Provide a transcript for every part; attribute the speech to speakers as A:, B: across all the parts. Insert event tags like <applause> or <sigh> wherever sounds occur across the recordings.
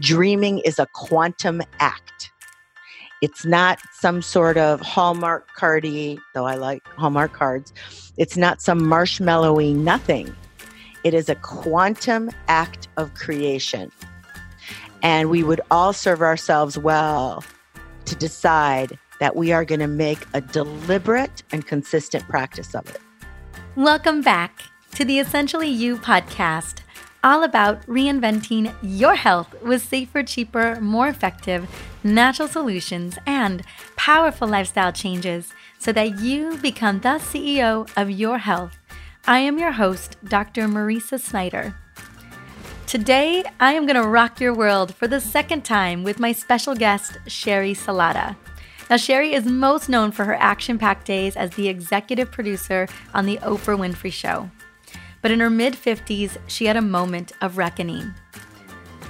A: Dreaming is a quantum act. It's not some sort of Hallmark cardy, though I like Hallmark cards. It's not some marshmallowy nothing. It is a quantum act of creation. And we would all serve ourselves well to decide that we are going to make a deliberate and consistent practice of it.
B: Welcome back to the Essentially You podcast, all about reinventing your health with safer, cheaper, more effective, natural solutions and powerful lifestyle changes so that you become the CEO of your health I am your host, Dr. Mariza Snyder. Today, I am going to rock your world for the second time with my special guest, Sheri Salata. Now, Sheri is most known for her action packed days as the executive producer on The Oprah Winfrey Show. But in her mid 50s, she had a moment of reckoning.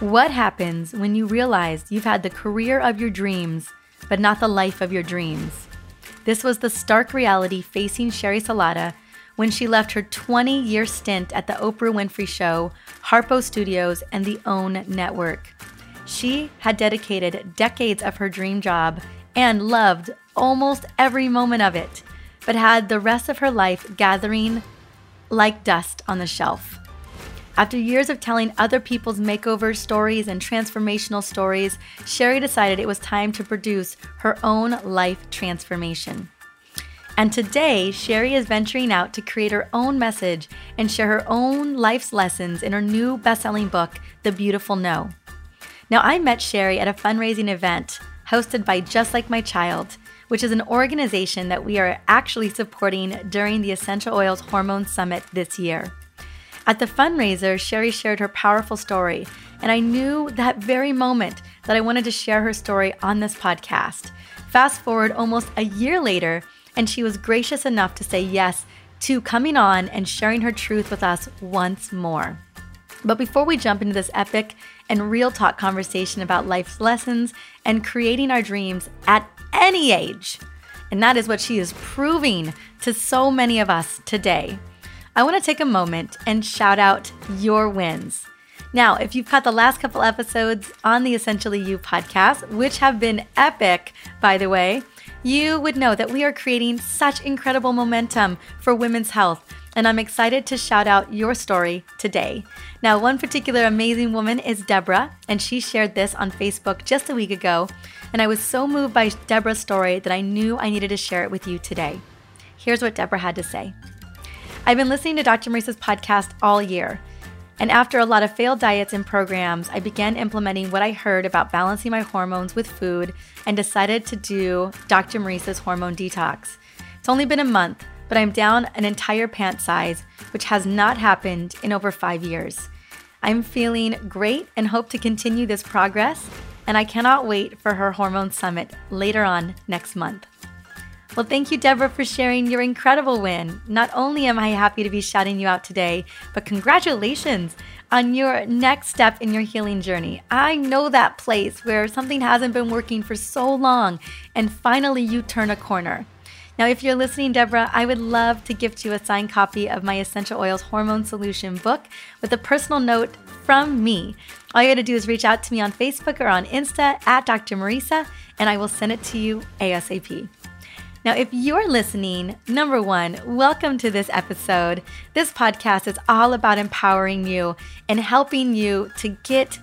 B: What happens when you realize you've had the career of your dreams, but not the life of your dreams? This was the stark reality facing Sheri Salata when she left her 20 year stint at the Oprah Winfrey Show, Harpo Studios, and the OWN Network. She had dedicated decades of her dream job and loved almost every moment of it, but had the rest of her life gathering like dust on the shelf. After years of telling other people's makeover stories and transformational stories, Sheri decided it was time to produce her own life transformation. And today, Sheri is venturing out to create her own message and share her own life's lessons in her new best selling book, The Beautiful No. Now, I met Sheri at a fundraising event hosted by Just Like My Child, which is an organization that we are actually supporting during the Essential Oils Hormone Summit this year. At the fundraiser, Sheri shared her powerful story, and I knew that very moment that I wanted to share her story on this podcast. Fast forward almost a year later, and she was gracious enough to say yes to coming on and sharing her truth with us once more. But before we jump into this epic and real talk conversation about life's lessons and creating our dreams at any age, and that is what she is proving to so many of us today, I want to take a moment and shout out your wins. Now, if you've caught the last couple episodes on the Essentially You podcast, which have been epic, by the way, you would know that we are creating such incredible momentum for women's health. And I'm excited to shout out your story today. Now, one particular amazing woman is Deborah, and she shared this on Facebook just a week ago. And I was so moved by Deborah's story that I knew I needed to share it with you today. Here's what Deborah had to say I've been listening to Dr. Mariza's podcast all year. And after a lot of failed diets and programs, I began implementing what I heard about balancing my hormones with food and decided to do Dr. Mariza's hormone detox. It's only been a month, but I'm down an entire pant size, which has not happened in over five years. I'm feeling great and hope to continue this progress, and I cannot wait for her hormone summit later on next month. Well, thank you, Deborah, for sharing your incredible win. Not only am I happy to be shouting you out today, but congratulations on your next step in your healing journey. I know that place where something hasn't been working for so long, and finally you turn a corner. Now, if you're listening, Deborah, I would love to gift you a signed copy of my Essential Oils Hormone Solution book with a personal note from me. All you gotta do is reach out to me on Facebook or on Insta at Dr. Mariza, and I will send it to you ASAP. Now, if you're listening, number one, welcome to this episode. This podcast is all about empowering you and helping you to get,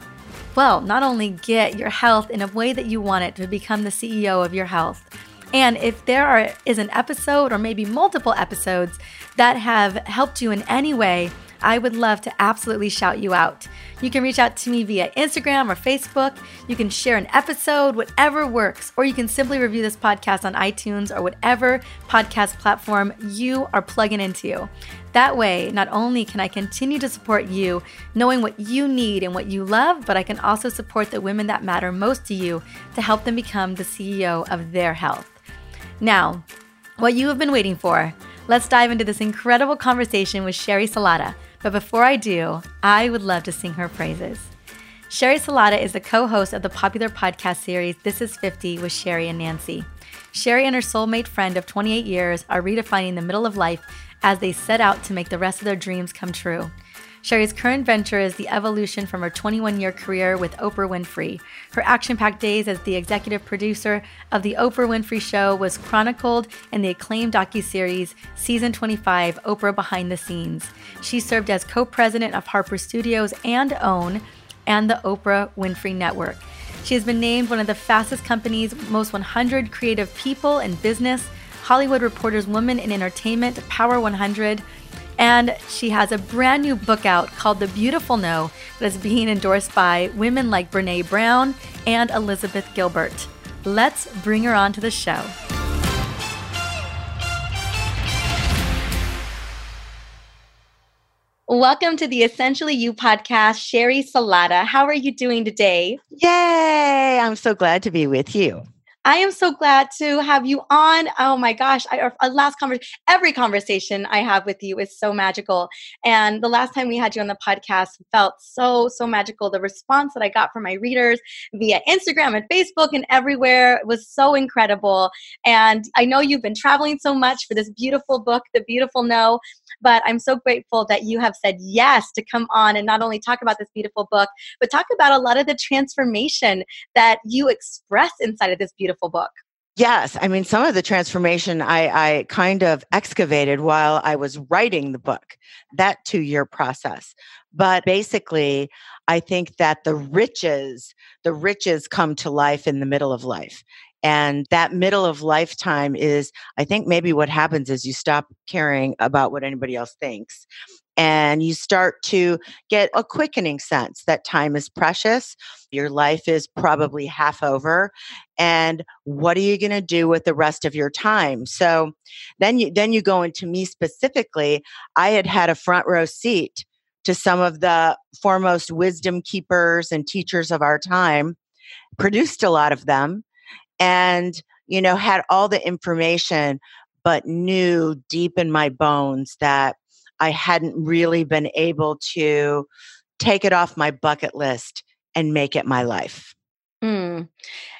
B: well, not only get your health in a way that you want it to become the CEO of your health. And if there are, is an episode or maybe multiple episodes that have helped you in any way, I would love to absolutely shout you out. You can reach out to me via Instagram or Facebook. You can share an episode, whatever works, or you can simply review this podcast on iTunes or whatever podcast platform you are plugging into. That way, not only can I continue to support you, knowing what you need and what you love, but I can also support the women that matter most to you to help them become the CEO of their health. Now, what you have been waiting for, let's dive into this incredible conversation with Sheri Salata but before I do, I would love to sing her praises. Sheri Salata is the co host of the popular podcast series This Is 50 with Sheri and Nancy. Sheri and her soulmate friend of 28 years are redefining the middle of life as they set out to make the rest of their dreams come true. Sheri's current venture is the evolution from her 21 year career with Oprah Winfrey. Her action packed days as the executive producer of The Oprah Winfrey Show was chronicled in the acclaimed docuseries Season 25 Oprah Behind the Scenes. She served as co president of Harpo Studios and OWN and the Oprah Winfrey Network. She has been named one of the fastest companies, most 100 creative people in business, Hollywood Reporter's Women in Entertainment, Power 100, and she has a brand new book out called The Beautiful No that is being endorsed by women like Brene Brown and Elizabeth Gilbert. Let's bring her on to the show. Welcome to the Essentially You podcast, Sheri Salata. How are you doing today?
A: Yay! I'm so glad to be with you.
B: I am so glad to have you on. Oh my gosh, I, our last conversation, every conversation I have with you is so magical. And the last time we had you on the podcast felt so, so magical. The response that I got from my readers via Instagram and Facebook and everywhere was so incredible. And I know you've been traveling so much for this beautiful book, The Beautiful No, but I'm so grateful that you have said yes to come on and not only talk about this beautiful book, but talk about a lot of the transformation that you express inside of this beautiful book.
A: Yes. I mean, some of the transformation I, I kind of excavated while I was writing the book, that two year process. But basically, I think that the riches, the riches come to life in the middle of life. And that middle of lifetime is, I think maybe what happens is you stop caring about what anybody else thinks and you start to get a quickening sense that time is precious. Your life is probably half over. And what are you going to do with the rest of your time? So then you, then you go into me specifically. I had had a front row seat to some of the foremost wisdom keepers and teachers of our time, produced a lot of them, and, you know, had all the information, but knew deep in my bones that I hadn't really been able to take it off my bucket list and make it my life.
B: Mm.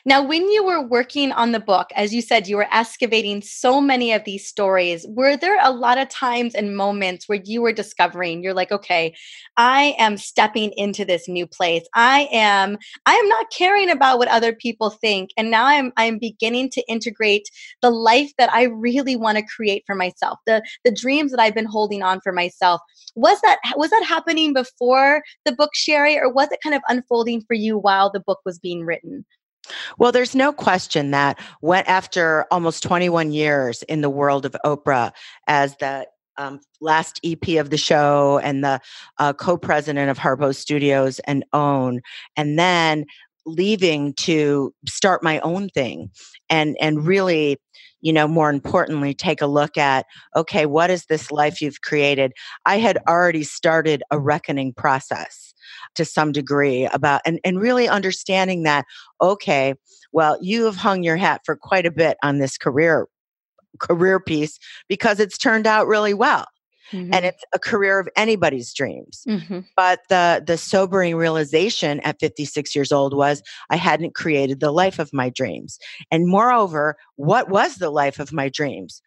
B: Now, when you were working on the book, as you said, you were excavating so many of these stories. Were there a lot of times and moments where you were discovering, you're like, okay, I am stepping into this new place. I am, I am not caring about what other people think. And now I'm I'm beginning to integrate the life that I really want to create for myself, the the dreams that I've been holding on for myself. Was that was that happening before the book, Sheri, or was it kind of unfolding for you while the book was being written?
A: Well, there's no question that went after almost 21 years in the world of Oprah as the um, last EP of the show and the uh, co-president of Harpo Studios and OWN, and then leaving to start my own thing and and really you know more importantly take a look at okay what is this life you've created? I had already started a reckoning process to some degree about and, and really understanding that okay well you have hung your hat for quite a bit on this career career piece because it's turned out really well Mm-hmm. and it's a career of anybody's dreams. Mm-hmm. but the the sobering realization at 56 years old was i hadn't created the life of my dreams. And moreover what was the life of my dreams?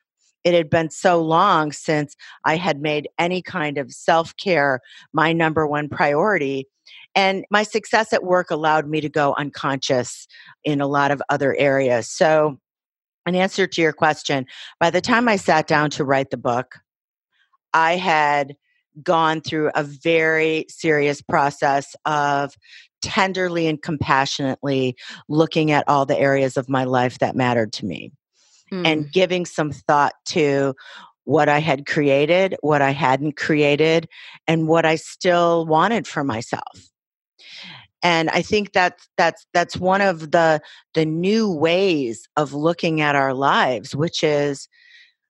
A: It had been so long since i had made any kind of self-care my number one priority. And my success at work allowed me to go unconscious in a lot of other areas. So in answer to your question by the time i sat down to write the book I had gone through a very serious process of tenderly and compassionately looking at all the areas of my life that mattered to me mm. and giving some thought to what I had created, what I hadn't created, and what I still wanted for myself. And I think that's that's that's one of the the new ways of looking at our lives, which is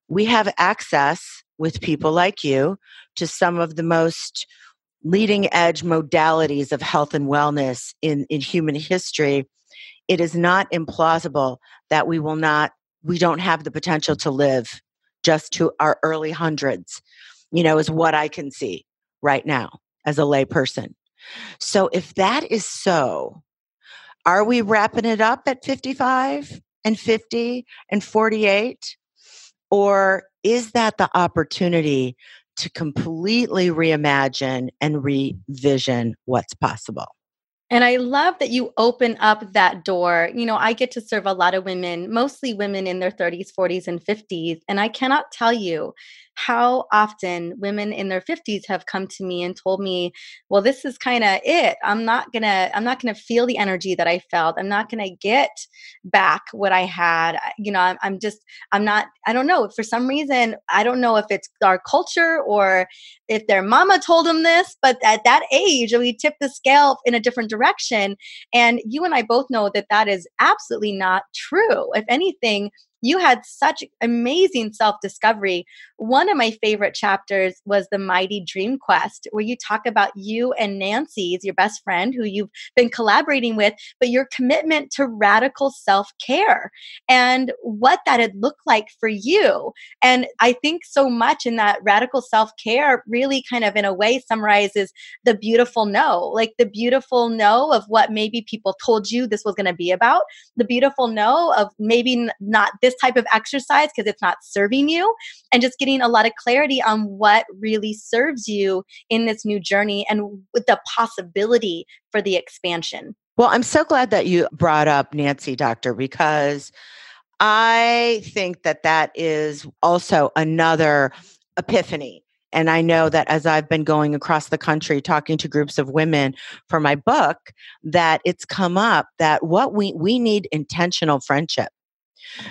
A: we have access with people like you to some of the most leading edge modalities of health and wellness in, in human history, it is not implausible that we will not, we don't have the potential to live just to our early hundreds, you know, is what I can see right now as a layperson. So if that is so, are we wrapping it up at 55 and 50 and 48? Or is that the opportunity to completely reimagine and revision what's possible.
B: And I love that you open up that door. You know, I get to serve a lot of women, mostly women in their 30s, 40s, and 50s. And I cannot tell you how often women in their 50s have come to me and told me well this is kind of it. I'm not gonna i'm not gonna feel the energy that i felt. I'm not gonna get back what i had. You know I'm, I'm just i'm not i don't know. For some reason i don't know if it's our culture or if their mama told them this but at that age we tip the scale in a different direction. And you and i both know that that is absolutely not true. If anything you had such amazing self discovery. One of my favorite chapters was the Mighty Dream Quest, where you talk about you and Nancy's, your best friend, who you've been collaborating with, but your commitment to radical self care and what that had looked like for you. And I think so much in that radical self care really kind of, in a way, summarizes the beautiful no, like the beautiful no of what maybe people told you this was going to be about, the beautiful no of maybe not this this type of exercise because it's not serving you and just getting a lot of clarity on what really serves you in this new journey and with the possibility for the expansion.
A: Well, I'm so glad that you brought up Nancy Doctor because I think that that is also another epiphany and I know that as I've been going across the country talking to groups of women for my book, that it's come up that what we we need intentional friendship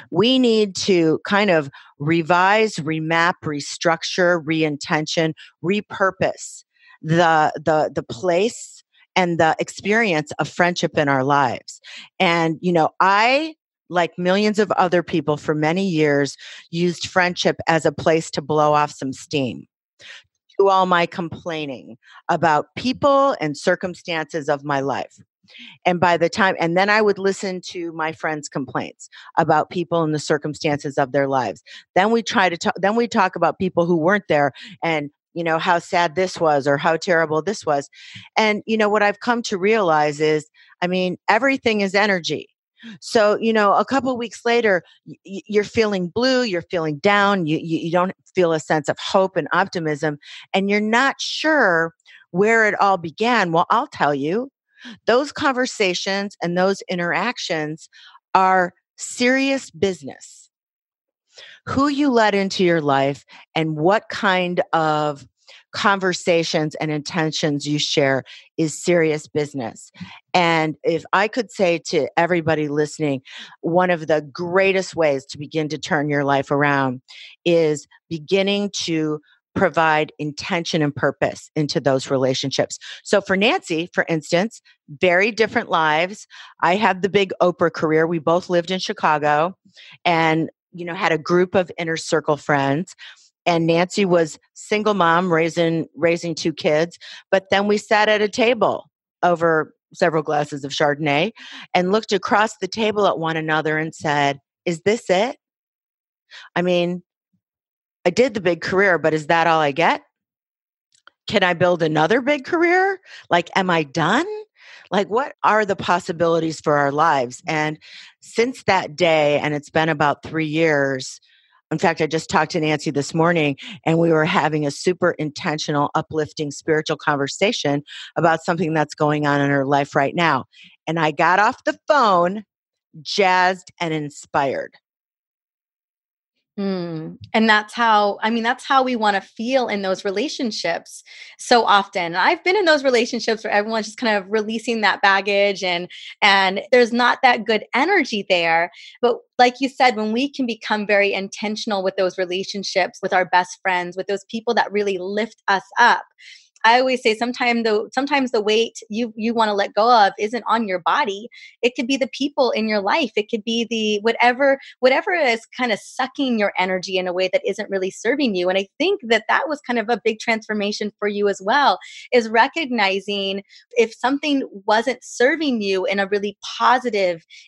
A: we need to kind of revise, remap, restructure, reintention, repurpose the the the place and the experience of friendship in our lives. And you know, I like millions of other people for many years used friendship as a place to blow off some steam to all my complaining about people and circumstances of my life and by the time, and then I would listen to my friends' complaints about people and the circumstances of their lives. Then we try to talk, then we talk about people who weren't there and you know how sad this was or how terrible this was. And you know what i've come to realize is i mean everything is energy. So you know a couple weeks later you're feeling blue you're feeling down you, you don't feel a sense of hope and optimism and you're not sure where it all began. Well i'll tell you those conversations and those interactions are serious business. Who you let into your life and what kind of conversations and intentions you share is serious business. And if I could say to everybody listening, one of the greatest ways to begin to turn your life around is beginning to provide intention and purpose into those relationships. So for Nancy, for instance, very different lives. I had the big Oprah career. We both lived in Chicago and you know had a group of inner circle friends and Nancy was single mom raising raising two kids, but then we sat at a table over several glasses of Chardonnay and looked across the table at one another and said, "Is this it?" I mean, I did the big career, but is that all I get? Can I build another big career? Like, am I done? Like, what are the possibilities for our lives? And since that day, and it's been about three years, in fact, I just talked to Nancy this morning, and we were having a super intentional, uplifting spiritual conversation about something that's going on in her life right now. And I got off the phone jazzed and inspired.
B: Mm. And that's how, I mean, that's how we want to feel in those relationships so often. I've been in those relationships where everyone's just kind of releasing that baggage and, and there's not that good energy there. But like you said, when we can become very intentional with those relationships, with our best friends, with those people that really lift us up, I always say sometimes the sometimes the weight you you want to let go of isn't on your body. It could be the people in your life. It could be the whatever whatever is kind of sucking your energy in a way that isn't really serving you. And I think that that was kind of a big transformation for you as well. Is recognizing if something wasn't serving you in a really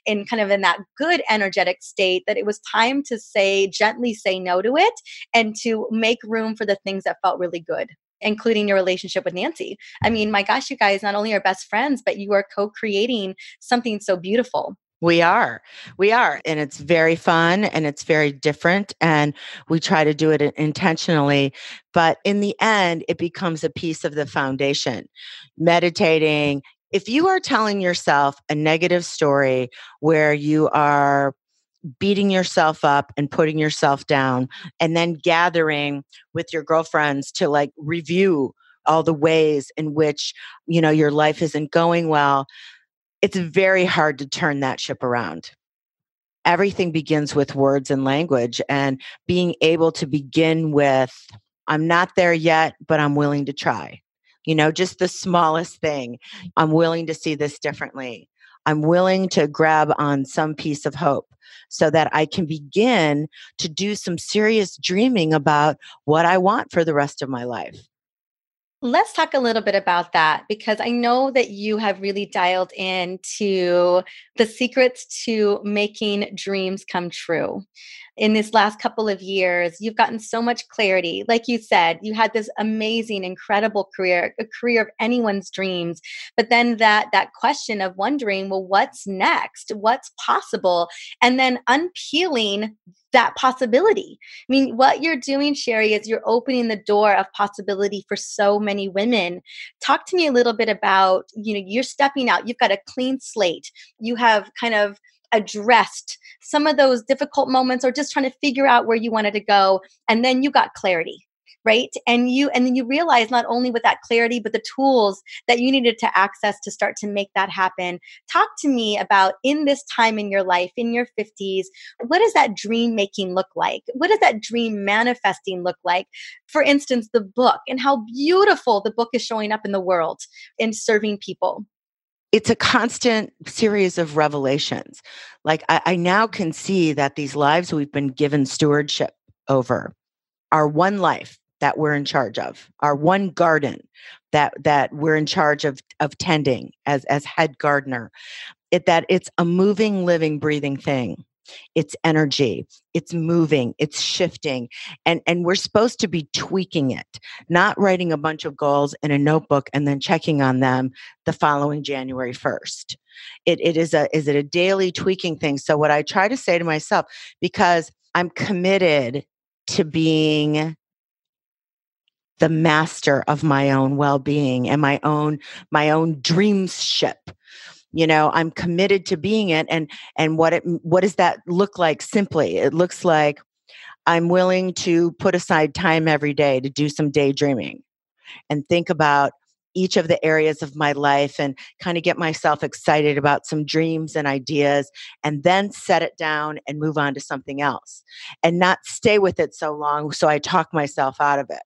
B: and kind of in that good energetic state that it was time to say gently say no to it and to make room for the things that felt really good including your relationship with Nancy. I mean, my gosh, you guys not only are best friends, but you are co creating something so beautiful.
A: We are. We are. And it's very fun and it's very different. And we try to do it intentionally. But in the end, it becomes a piece of the foundation. Meditating. If you are telling yourself a negative story where you are beating yourself up and putting yourself down, and then gathering with your girlfriends to like review all the ways in which you know your life isn't going well it's very hard to turn that ship around. Everything begins with words and language, and being able to begin with, I'm not there yet, but I'm willing to try. You know, just the smallest thing. I'm willing to see this differently. I'm willing to grab on some piece of hope so that I can begin to do some serious dreaming about what I want for the rest of my life.
B: Let's talk a little bit about that because I know that you have really dialed into the secrets to making dreams come true. In this last couple of years, you've gotten so much clarity. Like you said, you had this amazing, incredible career, a career of anyone's dreams. But then that that question of wondering, well, what's next? What's possible? And then unpeeling that possibility. I mean, what you're doing, Sheri, is you're opening the door of possibility for so many women. Talk to me a little bit about, you know, you're stepping out, you've got a clean slate, you have kind of addressed some of those difficult moments or just trying to figure out where you wanted to go and then you got clarity right? And you and then you realize not only with that clarity but the tools that you needed to access to start to make that happen. Talk to me about in this time in your life in your 50s what does that dream making look like? What does that dream manifesting look like? For instance the book and how beautiful the book is showing up in the world and serving people
A: it's a constant series of revelations. Like I, I, now can see that these lives we've been given stewardship over are one life that we're in charge of, our one garden that that we're in charge of of tending as as head gardener. It that it's a moving, living, breathing thing. It's energy, it's moving, it's shifting, and and we're supposed to be tweaking it, not writing a bunch of goals in a notebook and then checking on them the following January first. It it is a is it a daily tweaking thing. So what I try to say to myself because I'm committed to being the master of my own well-being and my own my own dreamship you know i'm committed to being it and and what it what does that look like simply? It looks like i'm willing to put aside time every day to do some daydreaming and think about each of the areas of my life and kind of get myself excited about some dreams and ideas and then set it down and move on to something else and not stay with it so long so I talk myself out of it.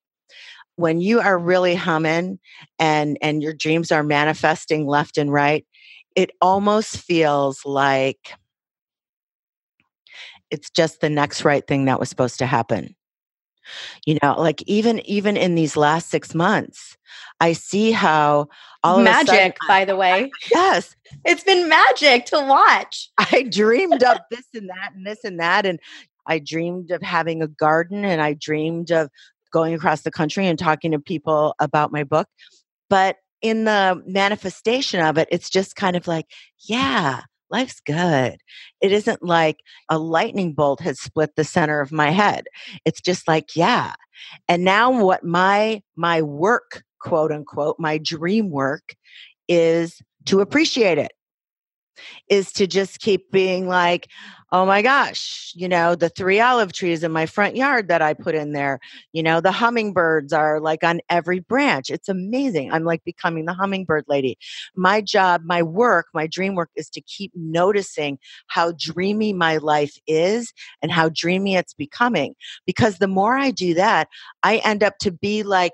A: When you are really humming and and your dreams are manifesting left and right it almost feels like it's just the next right thing that was supposed to happen. You know like even even in these last six months i see how
B: all magic by the <laughs> way.
A: Yes.
B: It's been magic to watch.
A: I dreamed of <laughs> this and that and this and that and i dreamed of having a garden and i dreamed of going across the country and talking to people about my book. But in the manifestation of it, it's just kind of like, yeah, life's good. It isn't like a lightning bolt has split the center of my head. It's just like, yeah. And now what my my work, quote unquote, my dream work is to appreciate it is to just keep being like, oh my gosh, you know, the three olive trees in my front yard that I put in there, you know, the hummingbirds are like on every branch. It's amazing. I'm like becoming the hummingbird lady. My job, my work, my dream work is to keep noticing how dreamy my life is and how dreamy it's becoming. Because the more I do that, I end up to be like,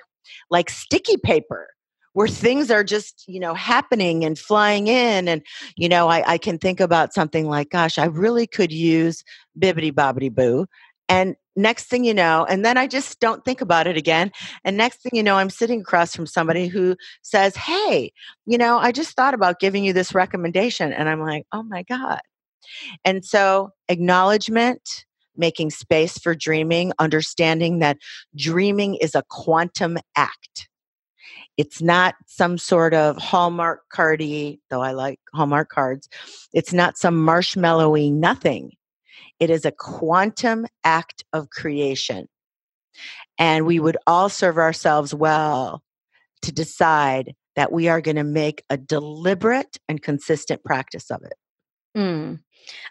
A: like sticky paper where things are just you know happening and flying in and you know I, I can think about something like gosh i really could use bibbity bobbity boo and next thing you know and then i just don't think about it again and next thing you know i'm sitting across from somebody who says hey you know i just thought about giving you this recommendation and i'm like oh my god. And so acknowledgement making space for dreaming understanding that dreaming is a quantum act It's not some sort of Hallmark cardy, though I like Hallmark cards. It's not some marshmallowy nothing. It is a quantum act of creation. And we would all serve ourselves well to decide that we are going to make a deliberate and consistent practice of it.
B: Mm.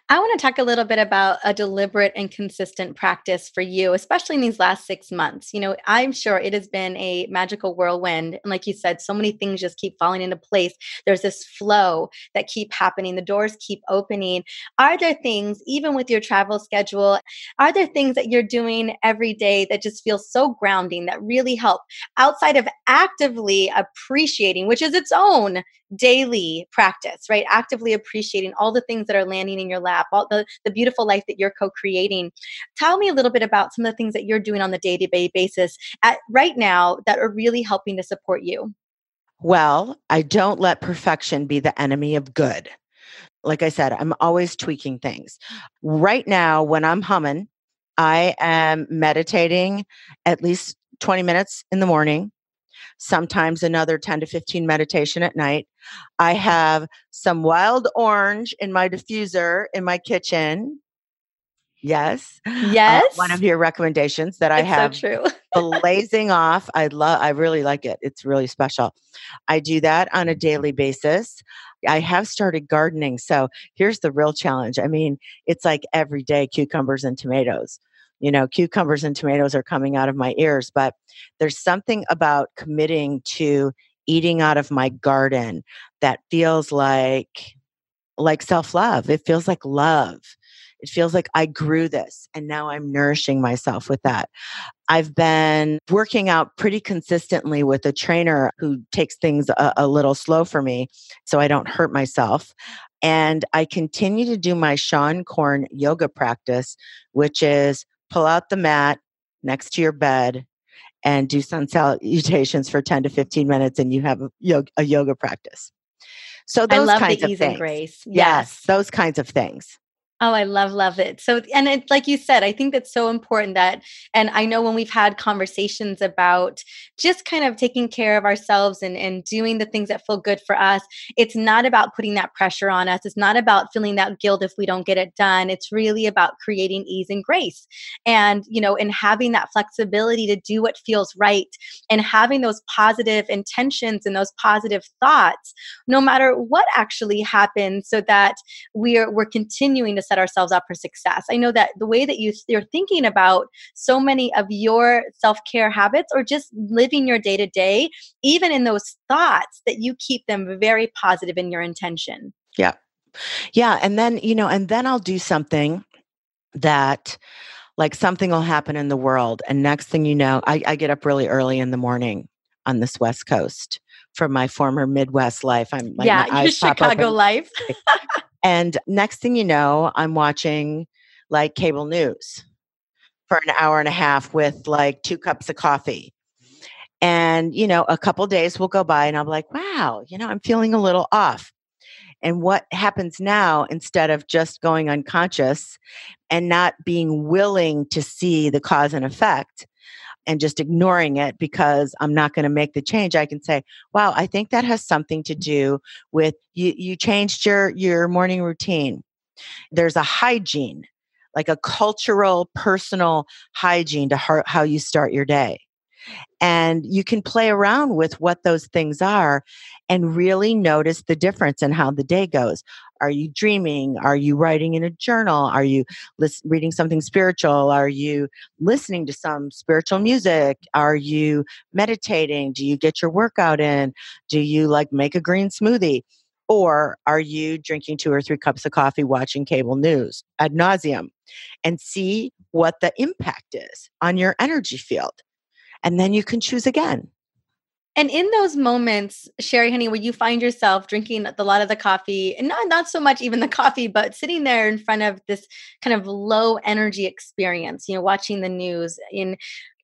B: I want to talk a little bit about a deliberate and consistent practice for you, especially in these last six months. You know, I'm sure it has been a magical whirlwind. And like you said, so many things just keep falling into place. There's this flow that keep happening, the doors keep opening. Are there things, even with your travel schedule, are there things that you're doing every day that just feel so grounding that really help outside of actively appreciating, which is its own daily practice, right? Actively appreciating all the things that are landing in your lap, all the, the beautiful life that you're co-creating. Tell me a little bit about some of the things that you're doing on the day-to-day basis at right now that are really helping to support you.
A: Well, I don't let perfection be the enemy of good. Like I said, I'm always tweaking things. Right now, when I'm humming, I am meditating at least 20 minutes in the morning sometimes another 10 to 15 meditation at night. I have some wild orange in my diffuser in my kitchen. Yes.
B: Yes.
A: Uh, one of your recommendations that I
B: it's
A: have
B: so <laughs>
A: blazing off. I love I really like it. It's really special. I do that on a daily basis. I have started gardening. So here's the real challenge. I mean, it's like every day cucumbers and tomatoes you know, cucumbers and tomatoes are coming out of my ears, but there's something about committing to eating out of my garden that feels like like self-love. It feels like love. It feels like I grew this and now I'm nourishing myself with that. I've been working out pretty consistently with a trainer who takes things a, a, little slow for me so I don't hurt myself. And I continue to do my Seane Corn yoga practice, which is pull out the mat next to your bed and do sun salutations for 10 to 15 minutes and you have a yoga, a yoga practice. So those kinds of things.
B: Yes.
A: yes, those kinds of things.
B: Oh, I love, love it. So, and it, like you said, I think that's so important that, and I know when we've had conversations about just kind of taking care of ourselves and, and doing the things that feel good for us, it's not about putting that pressure on us. It's not about feeling that guilt if we don't get it done. It's really about creating ease and grace and, you know, and having that flexibility to do what feels right and having those positive intentions and those positive thoughts, no matter what actually happens, so that we're, we're continuing to set ourselves up for success. I know that the way that you, you're thinking about so many of your self care habits or just living your day to day, even in those thoughts, that you keep them very positive in your intention.
A: Yeah. Yeah. And then, you know, and then I'll do something that like something will happen in the world. And next thing you know, I, I get up really early in the morning on this West Coast from my former Midwest life. I'm
B: like, yeah, <laughs> Chicago life. <laughs>
A: And next thing you know, I'm watching like cable news for an hour and a half with like two cups of coffee. And, you know, a couple days will go by and I'm like, wow, you know, I'm feeling a little off. And what happens now, instead of just going unconscious and not being willing to see the cause and effect, and just ignoring it because I'm not going to make the change, I can say, wow, I think that has something to mm-hmm. do with you you changed your your morning routine. There's a hygiene, like a cultural personal hygiene to how, how you start your day. And you can play around with what those things are and really notice the difference in how the day goes. Are you dreaming? Are you writing in a journal? Are you lis- reading something spiritual? Are you listening to some spiritual music? Are you meditating? Do you get your workout in? Do you like make a green smoothie? Or are you drinking two or three cups of coffee, watching cable news ad nauseum? And see what the impact is on your energy field and then you can choose again.
B: And in those moments, Sheri Honey, where you find yourself drinking a lot of the coffee, and not, not so much even the <laughs> coffee, but sitting there in front of this kind of low energy experience, you know, watching the news, in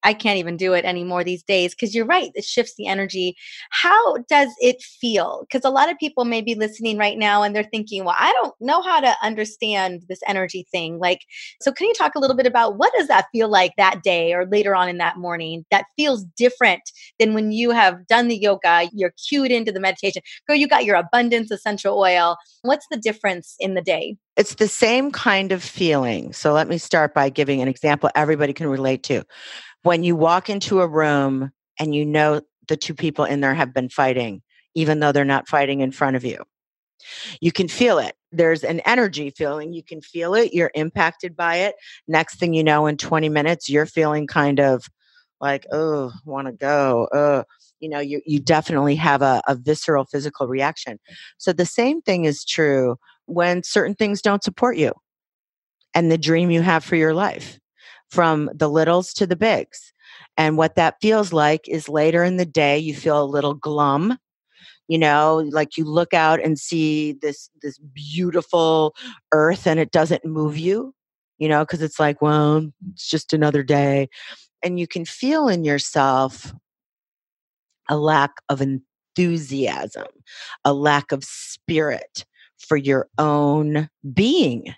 B: I can't even do it anymore these days because you're right, it shifts the energy. How does it feel? Because a lot of people may be listening right now and they're thinking, well, I don't know how to understand this energy thing. Like, so can you talk a little bit about what does that feel like that day or later on in that morning that feels different than when you have done the yoga, you're cued into the meditation, girl, you got your abundance essential oil. What's the difference in the day?
A: It's the same kind of feeling. So let me start by giving an example everybody can relate to when you walk into a room and you know the two people in there have been fighting, even though they're not fighting in front of you. You can feel it. There's an energy feeling. You can feel it. You're impacted by it. Next thing you know, in 20 minutes, you're feeling kind of like, oh, want to go. Oh, you know, you, you definitely have a, a visceral physical reaction. So the same thing is true when certain things don't support you and the dream you have for your life from the littles to the bigs. And what that feels like is later in the day, you feel a little glum. You know, like you look out and see this this beautiful earth, and it doesn't move you. You know, because it's like, well, it's just another day, and you can feel in yourself a lack of enthusiasm, a lack of spirit for your own being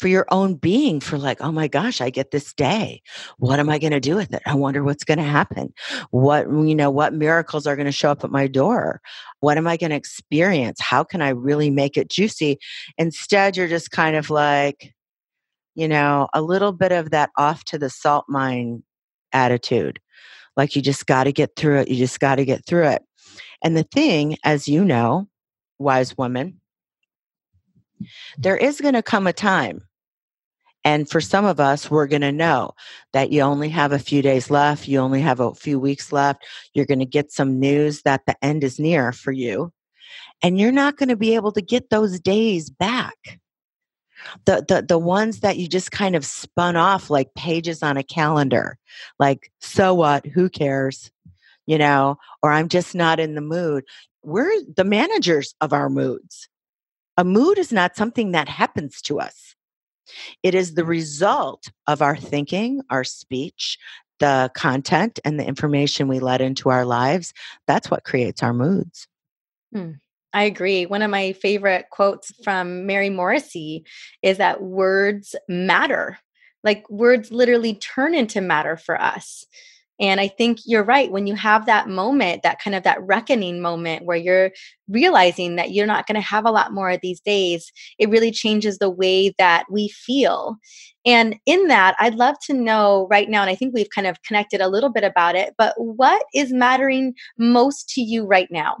A: for your own being for like oh my gosh i get this day. What am i going to do with it? I wonder what's going to happen. What mm, you know what miracles are going to show up at my door? What am i going to experience? How can i really make it juicy? Instead you're just kind of like you know a little bit of that off to the salt mine attitude. Like you just got to get through it. You just got to get through it. And the thing as you know wise woman there is going to come a time and for some of us, we're going to know that you only have a few days left, you only have a few weeks left. You're going to get some news that the end is near for you. And you're not going to be able to get those days back. The, the the ones that you just kind of spun off like pages on a calendar like so what who cares you know or i'm just not in the mood we're the managers of our moods a mood is not something that happens to us it is the result of our thinking, our speech, the content, and the information we let into our lives. That's what creates our moods.
B: Hmm. I agree. One of my favorite quotes from Mary Morrissey is that words matter. Like words literally turn into matter for us. And I think you're right. When you have that moment, that kind of that reckoning moment where you're realizing that you're not going to have a lot more of these days, it really changes the way that we feel. And in that, I'd love to know right now, and I think we've kind of connected a little bit about it, but what is mattering most to you right now?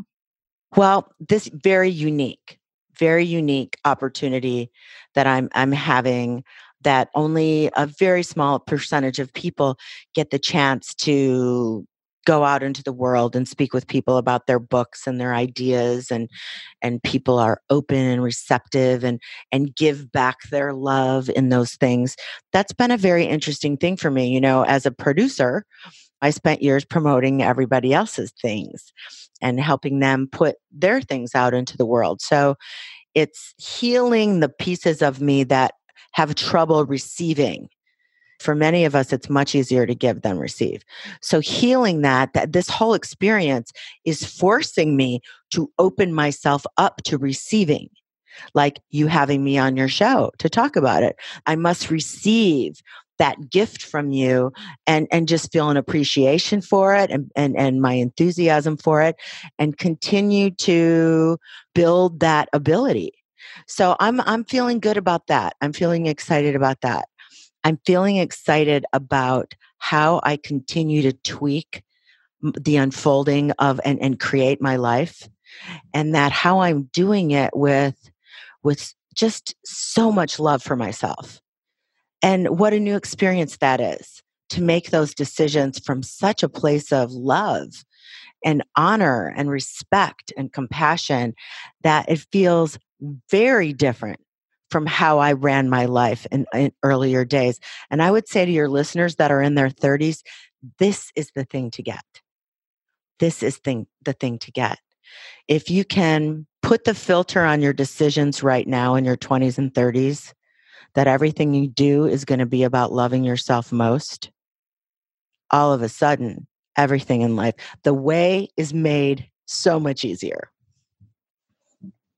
A: Well, this very unique, very unique opportunity that I'm I'm having that only a very small percentage of people get the chance to go out into the world and speak with people about their books and their ideas and and people are open and receptive and and give back their love in those things. That's been a very interesting thing for me you know as a producer i spent years promoting everybody else's things and helping them put their things out into the world. So it's healing the pieces of me that have trouble receiving. For many of us, it's much easier to give than receive. So healing that, that this whole experience is forcing me to open myself up to receiving like you having me on your show to talk about it. I must receive that gift from you and and just feel an appreciation for it and, and and my enthusiasm for it and continue to build that ability so I'm I'm feeling good about that. I'm feeling excited about that. I'm feeling excited about how I continue to tweak the unfolding of and, and create my life and that how I'm doing it with with just so much love for myself. And what a new experience that is to make those decisions from such a place of love and honor and respect and compassion that it feels very different from how I ran my life in, in, earlier days. And I would say to your listeners that are in their 30s, this is the thing to get. This is thing, the thing to get. If you can put the filter on your decisions right now in your 20s and 30s, that everything you do is going to be about loving yourself most, all of a sudden, everything in life, the way is made so much easier.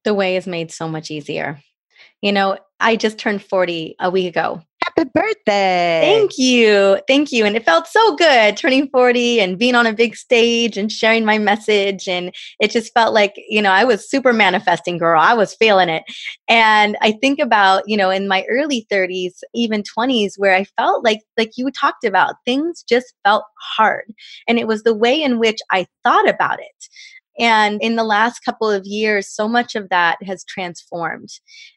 B: The way is made so much easier. You know, I just turned 40 a week ago.
A: Happy birthday.
B: Thank you. Thank you. And it felt so good turning 40 and being on a big stage and sharing my message. And it just felt like, you know, I was super manifesting girl. I was feeling it. And I think about, you know, in my early 30s, even 20s, where I felt like, like you talked about, things just felt hard. And it was the way in which I thought about it. And in the last couple of years, so much of that has transformed.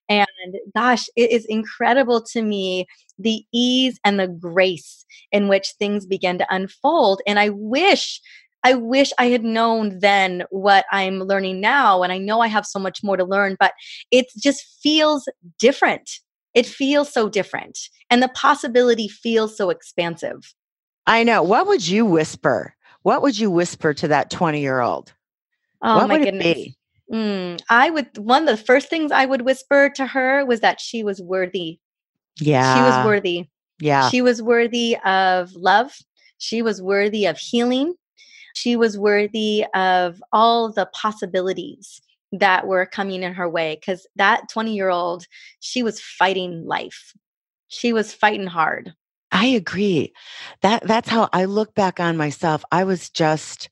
B: And gosh, it is incredible to me the ease and the grace in which things begin to unfold. And I wish I wish I had known then what I'm learning now. And I know I have so much more to learn, but it just feels different. It feels so different. And the possibility feels so expansive.
A: I know. What would you whisper? What would you whisper to that 20 year old?
B: Oh
A: what
B: my
A: would
B: goodness. Mm, I would, one of the first things I would whisper to her was that she was worthy.
A: Yeah.
B: She was worthy.
A: Yeah.
B: She was worthy of love. She was worthy of healing. She was worthy of all the possibilities that were coming in her way because that 20 year old, she was fighting life. She was fighting hard.
A: I agree. That that's how I look back on myself. I was just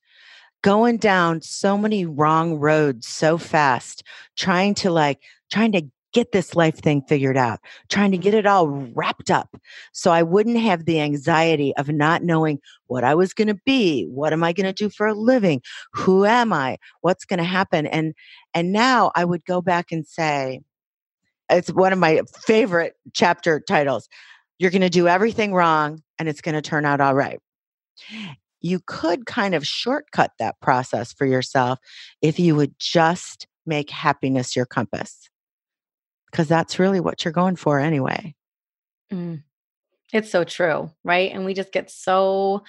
A: going down so many wrong roads so fast, trying to like trying to get this life thing figured out, trying to get mm-hmm. it all wrapped up. So I wouldn't have the anxiety of not knowing what I was going to be, what am I going to do for a living, who am I, what's going to happen. And and now I would go back and say it's one of my favorite chapter titles. You're going to do everything wrong and it's going to turn out all right you could kind of shortcut that process for yourself if you would just make happiness your compass. Because that's really what you're going for anyway.
B: Mm. It's so true, right? And we just get so,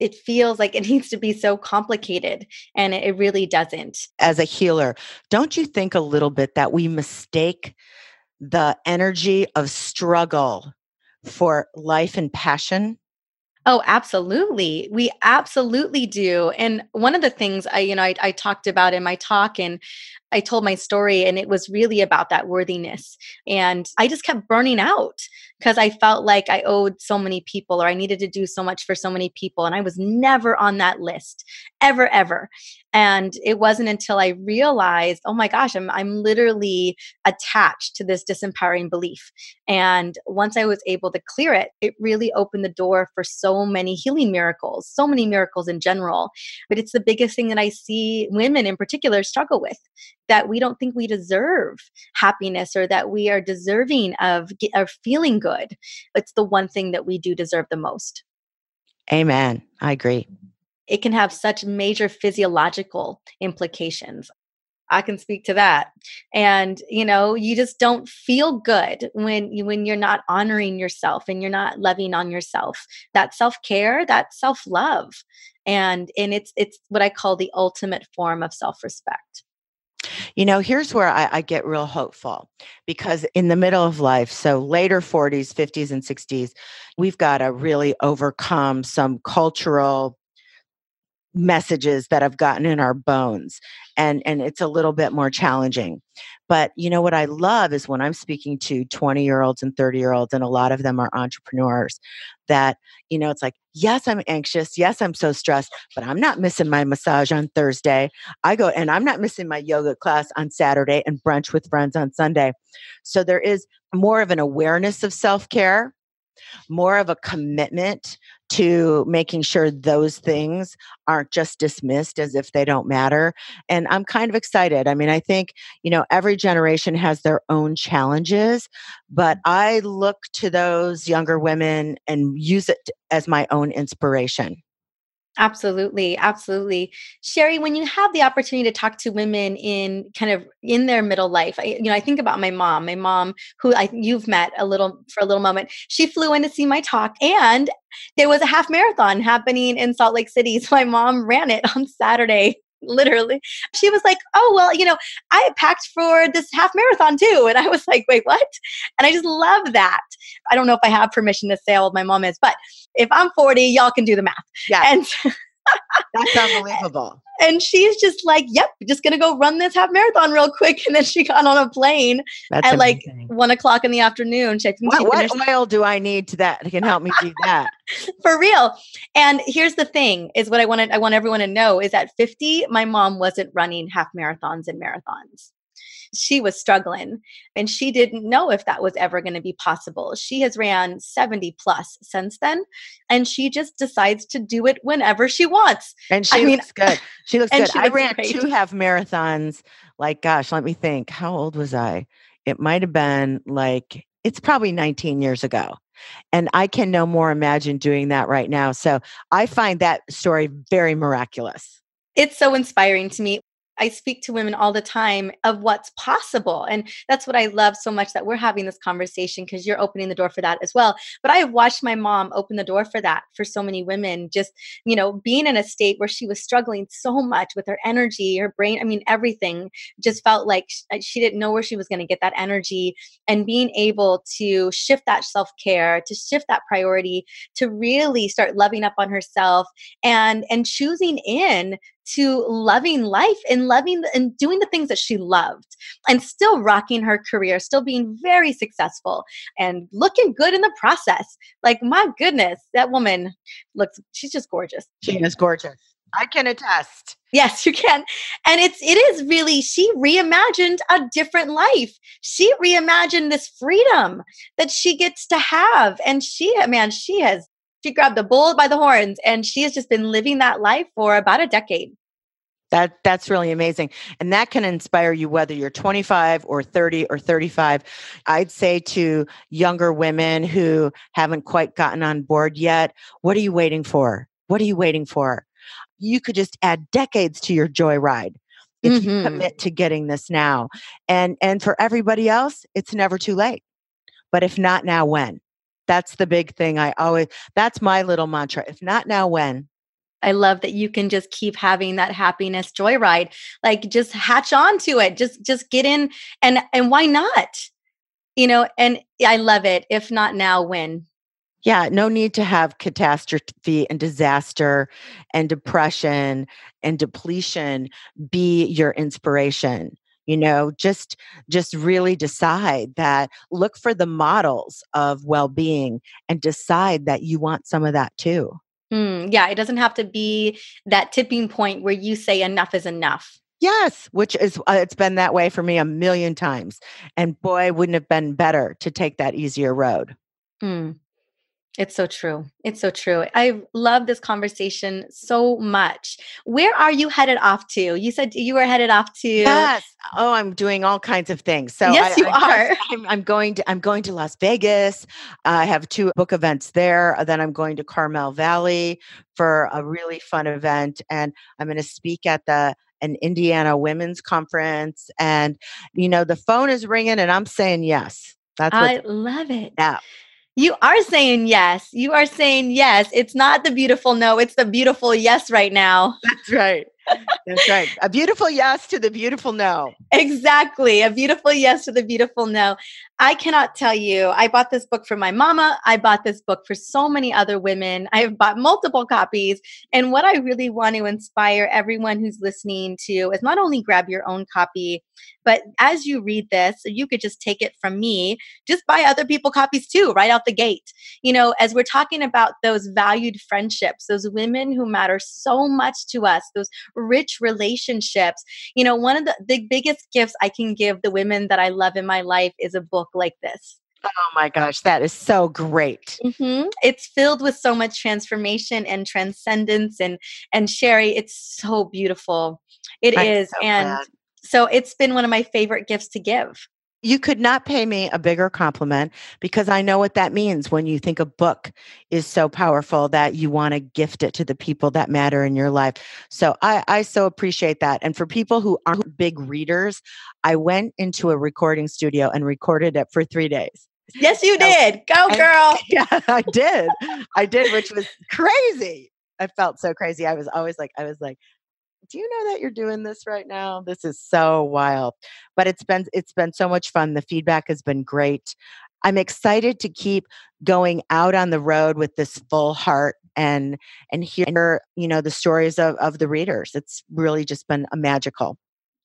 B: it feels like it <laughs> needs to be so complicated, and it really doesn't.
A: As a healer, don't you think a little bit that we mistake the energy of struggle for life and passion?
B: Oh, absolutely. We absolutely do. And one of the things I, you know, I, I, talked about in my talk and I told my story, and it was really about that worthiness. And I just kept burning out because I felt like I owed so many people or I needed to do so much for so many people. And I was never on that list, ever, ever. And it wasn't until I realized, oh my gosh, I'm, I'm literally attached to this disempowering belief. And once I was able to clear it, it really opened the door for so many healing miracles, so many miracles in general. But it's the biggest thing that I see women in particular struggle with that we don't think we deserve happiness or that we are deserving of, of feeling good. It's the one thing that we do deserve the most.
A: Amen. I agree.
B: It can have such major physiological implications. I can speak to that. And you know, you just don't feel good when you when you're not honoring yourself and you're not loving on yourself. That self-care, that self-love. And and it's it's what I call the ultimate form of self-respect.
A: You know, here's where I, I, get real hopeful because in the middle of life, so later 40s, 50s, and 60s, we've got to really overcome some cultural messages that have gotten in our bones and and it's a little bit more challenging. But you know what i love is when i'm speaking to 20 year olds and 30 year olds and a lot of them are entrepreneurs that you know it's like yes i'm anxious. Yes i'm so stressed but i'm not missing my massage on thursday. I go and i'm not missing my yoga class on saturday and brunch with friends on sunday. So there is more of an awareness of self-care more of a commitment to making sure those things aren't just dismissed as if they don't matter. And I'm kind of excited. I mean, I think, you know, every generation has their own challenges, but mm-hmm. I look to those younger women and use it as my own inspiration.
B: Absolutely, absolutely. Sheri, when you have the opportunity to talk to women in kind of in their middle life, I, you know, I think about my mom, my mom who I you've met a little for a little moment. She flew in to see my talk and there was a half marathon happening in Salt Lake City. <laughs> So my mom ran it on Saturday literally. She was like, "Oh well, you know, I packed for this half marathon too," and I was <laughs> like, "Wait, what?" And I just love that. I don't know if I have permission to say how old my mom is, but if I'm 40, y'all can do the math.
A: Yeah.
B: And <laughs>
A: That's unbelievable.
B: And she's just like, "Yep, just gonna go run this half marathon real quick." <laughs> And then she got on a plane
A: That's
B: at like one o'clock in the afternoon. She,
A: What, what oil do I need to that can help me do <laughs> that?
B: for real. And here's the thing: is what I wanted. I want everyone to know is at 50, my mom wasn't running half marathons and marathons. She was struggling, and she didn't know if that was ever going to be possible. She has ran 70 plus since then, and she just decides to do it whenever she wants.
A: And she
B: I mean-
A: looks good. She looks <laughs> good.
B: she
A: I ran
B: great.
A: two half marathons. Like, gosh, let me think. How old was I? It might have been like, it's probably 19 years ago. And I can no more imagine doing that right now. So I find that story very miraculous.
B: it's so inspiring to me. I speak to women all the time of what's possible. And that's what I love so much that we're having this conversation because you're opening the door for that as well. But I have watched my mom open the door for that for so many women, just, you know, being in a state where she was struggling so much with her energy, her brain, I mean, everything just felt like uh, she didn't know where she was going to get that energy. And being able to shift that self care, to shift that priority, to really start loving up on herself and and choosing in to loving life and loving and doing the things that she loved and still rocking her career still being very successful and looking good in the process like my goodness that woman looks she's just gorgeous
A: She is gorgeous. I can attest.
B: Yes, you can. And it's it is really she reimagined a different life. She reimagined this freedom that she gets to have. And she man, she has she grabbed the bull by the horns and she has just been living that life for about a decade.
A: That that's really amazing. And that can inspire you whether you're 25 or 30 or 35. I'd say to younger women who haven't quite gotten on board yet, what are you waiting for? What are you waiting for? You could just add decades to your joyride if you
B: Mhm.
A: commit to getting this now. And and for everybody else, it's never too late. But if not now, when? That's the big thing. I always that's my little mantra. If not now, when?
B: I love that you can just keep having that happiness joyride. Like just hatch on to it. Just just get in and and why not? You know, and I love it. If not now, when?
A: Yeah, no need to have catastrophe and disaster and depression and depletion be your inspiration. You know, just just really decide that look for the models of well-being and decide that you want some of that too.
B: Mm, yeah, it doesn't have to be that tipping point where you say enough is enough.
A: Yes, which is uh, it's been that way for me a million times. And boy, wouldn't have been better to take that easier road.
B: Mm. It's so true. It's so true. I love this conversation so much. Where are you headed off to? You said you were headed off to.
A: Yes. Oh, I'm doing all kinds of things. So
B: Yes,
A: I-
B: you
A: I
B: are.
A: I'm, I'm going to I'm going to Las Vegas. I have two book events there. Then I'm going to Carmel Valley for a really fun event, and I'm going to speak at the an Indiana Women's Conference. And you know, the phone is ringing, and I'm saying yes. That's.
B: I love it.
A: yeah.
B: You are saying yes. You are saying yes. It's not the beautiful no, it's the beautiful yes right now.
A: That's right. That's right. A beautiful yes to the beautiful no.
B: Exactly. A beautiful yes to the beautiful no. I cannot tell you. I bought this book for my mama. I bought this book for so many other women. I have bought multiple copies. And what I really want to inspire everyone who's listening to is not only grab your own copy, but as you read this, you could just take it from me, just buy other people copies too, right out the gate. You know, as we're talking about those valued friendships, those women who matter so much to us, those rich relationships, you know, one of the, the biggest gifts I can give the women that I love in my life is a book like this.
A: Oh my gosh, that is so great.
B: hmm It's filled with so much transformation and transcendence, and and Sheri, it's so beautiful. It
A: I'm
B: is,
A: so
B: and
A: glad.
B: so it's been one of my favorite gifts to give.
A: You could not pay me a bigger compliment because I know what that means when you think a book is so powerful that you want to gift it to the people that matter in your life. So I, I so appreciate that. And for people who aren't big readers, I went into a recording studio and recorded it for three days.
B: Yes, you
A: So-
B: did. Go,
A: and-
B: girl. <laughs>
A: Yeah, I did. I did, which was crazy. I felt so crazy. I was always like, I was like, do you know that you're doing this right now? This is so wild. But it's been it's been so much fun. The feedback has been great. I'm excited to keep going out on the road with this full heart and and hear you know the stories of, of the readers. It's really just been a magical.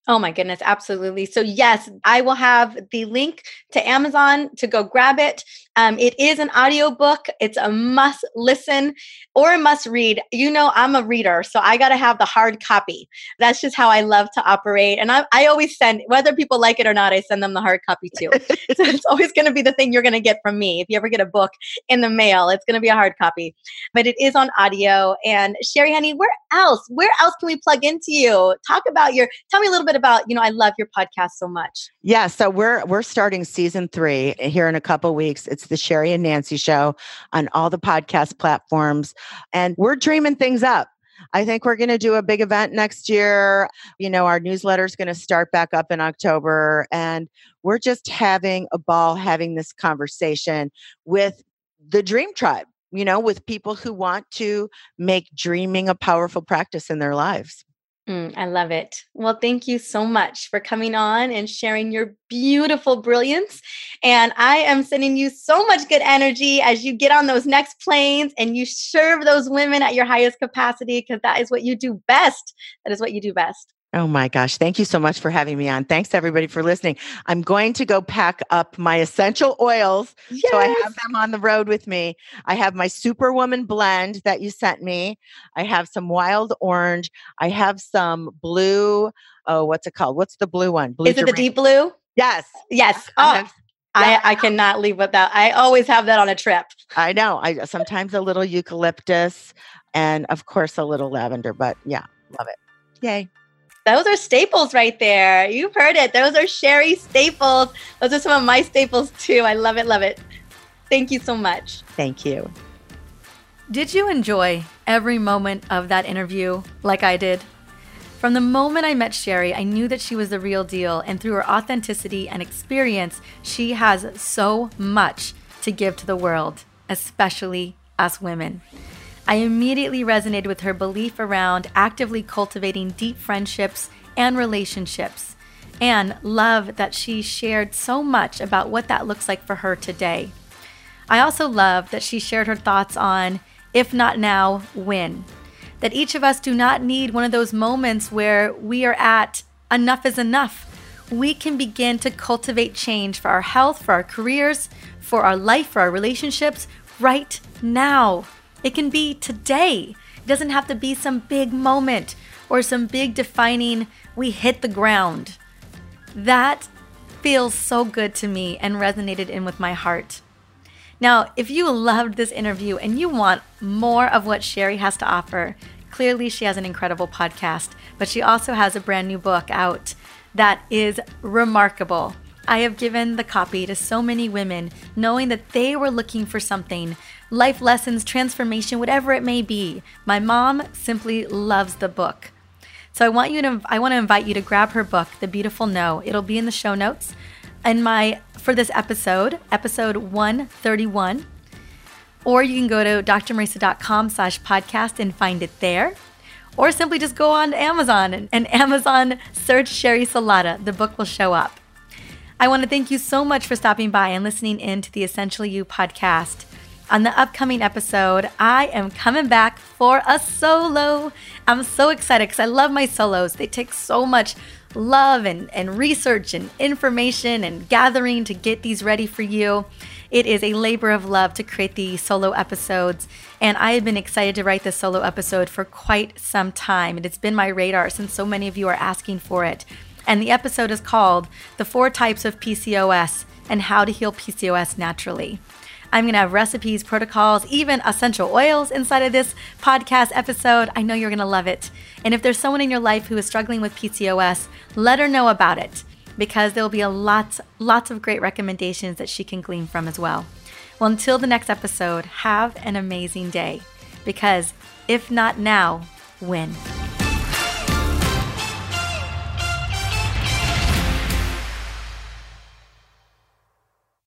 B: Oh my goodness, absolutely. So, yes, I will have the link to Amazon to go grab it. Um, it is an audiobook. It's a must listen or a must read. You know, I'm a reader, so I got to have the hard copy. That's just how I love to operate. And I, I always send, whether people like it or not, I send them the hard copy too. <laughs> <laughs> so, it's always going to be the thing you're going to get from me. If you ever get a book in the mail, it's going to be a hard copy. But it is on audio. And Sheri, honey, where else? Where else can we plug into you? Talk about your, tell me a little bit about, you know, I love your podcast so much.
A: Yeah, so we're we're starting season 3 here in a couple weeks. It's the Sheri and Nancy show on all the podcast platforms and we're dreaming things up. I think we're going to do a big event next year. You know, our newsletter is going to start back up in October and we're just having a ball having this conversation with the Dream Tribe, you know, with people who want to make dreaming a powerful practice in their lives.
B: Mm, I love it. Well, thank you so much for coming on and sharing your beautiful brilliance. And I am sending you so much good energy as you get on those next planes and you serve those women at your highest capacity because that is what you do best. That is what you do best.
A: Oh my gosh. Thank you so much for having me on. Thanks everybody for listening. I'm going to go pack up my essential oils. Yes. So I have them on the road with me. I have my Superwoman blend that you sent me. I have some wild orange. I have some blue. Oh, what's it called? What's the blue one? Blue
B: Is it the deep blue?
A: Yes.
B: Yes. Oh. I, have, I, I cannot leave without. I always have that on a trip.
A: I know. I sometimes a little eucalyptus and of course a little lavender, but yeah, love it. Yay.
B: Those are staples right there. You've heard it. Those are Sheri staples. Those are some of my staples too. I love it, love it. Thank you so much.
A: Thank you.
B: Did you enjoy every moment of that interview like I did? From the moment I met Sheri, I knew that she was the real deal, and through her authenticity and experience, she has so much to give to the world, especially us women. I immediately resonated with her belief around actively cultivating deep friendships and relationships, and love that she shared so much about what that looks like for her today. I also love that she shared her thoughts on if not now, when. That each of us do not need one of those moments where we are at enough is enough. We can begin to cultivate change for our health, for our careers, for our life, for our relationships right now. It can be today. It doesn't have to be some big moment or some big defining, we hit the ground. That feels so good to me and resonated in with my heart. Now, if you loved this interview and you want more of what Sheri has to offer, clearly she has an incredible podcast, but she also has a brand new book out that is remarkable. I have given the copy to so many women knowing that they were looking for something life lessons, transformation, whatever it may be. My mom simply loves the book. So I want you to I want to invite you to grab her book, The Beautiful No. It'll be in the show notes. And my for this episode, episode 131. Or you can go to drmariza.com slash podcast and find it there. Or simply just go on Amazon and, and Amazon search Sheri Salata. The book will show up. I want to thank you so much for stopping by and listening in to the Essentially You podcast. On the upcoming episode, I am coming back for a solo. I'm so excited because I love my solos. They take so much love and, and research and information and gathering to get these ready for you. It is a labor of love to create the solo episodes, and I have been excited to write this solo episode for quite some time. And it's been my radar since so many of you are asking for it. And the episode is called The Four Types of PCOS and How to Heal PCOS Naturally. I'm going to have recipes, protocols, even essential oils inside of this podcast episode. I know you're going to love it. And if there's someone in your life who is struggling with PCOS, let her know about it because there will be a lot, lots of great recommendations that she can glean from as well. Well, until the next episode, have an amazing day because if not now, when?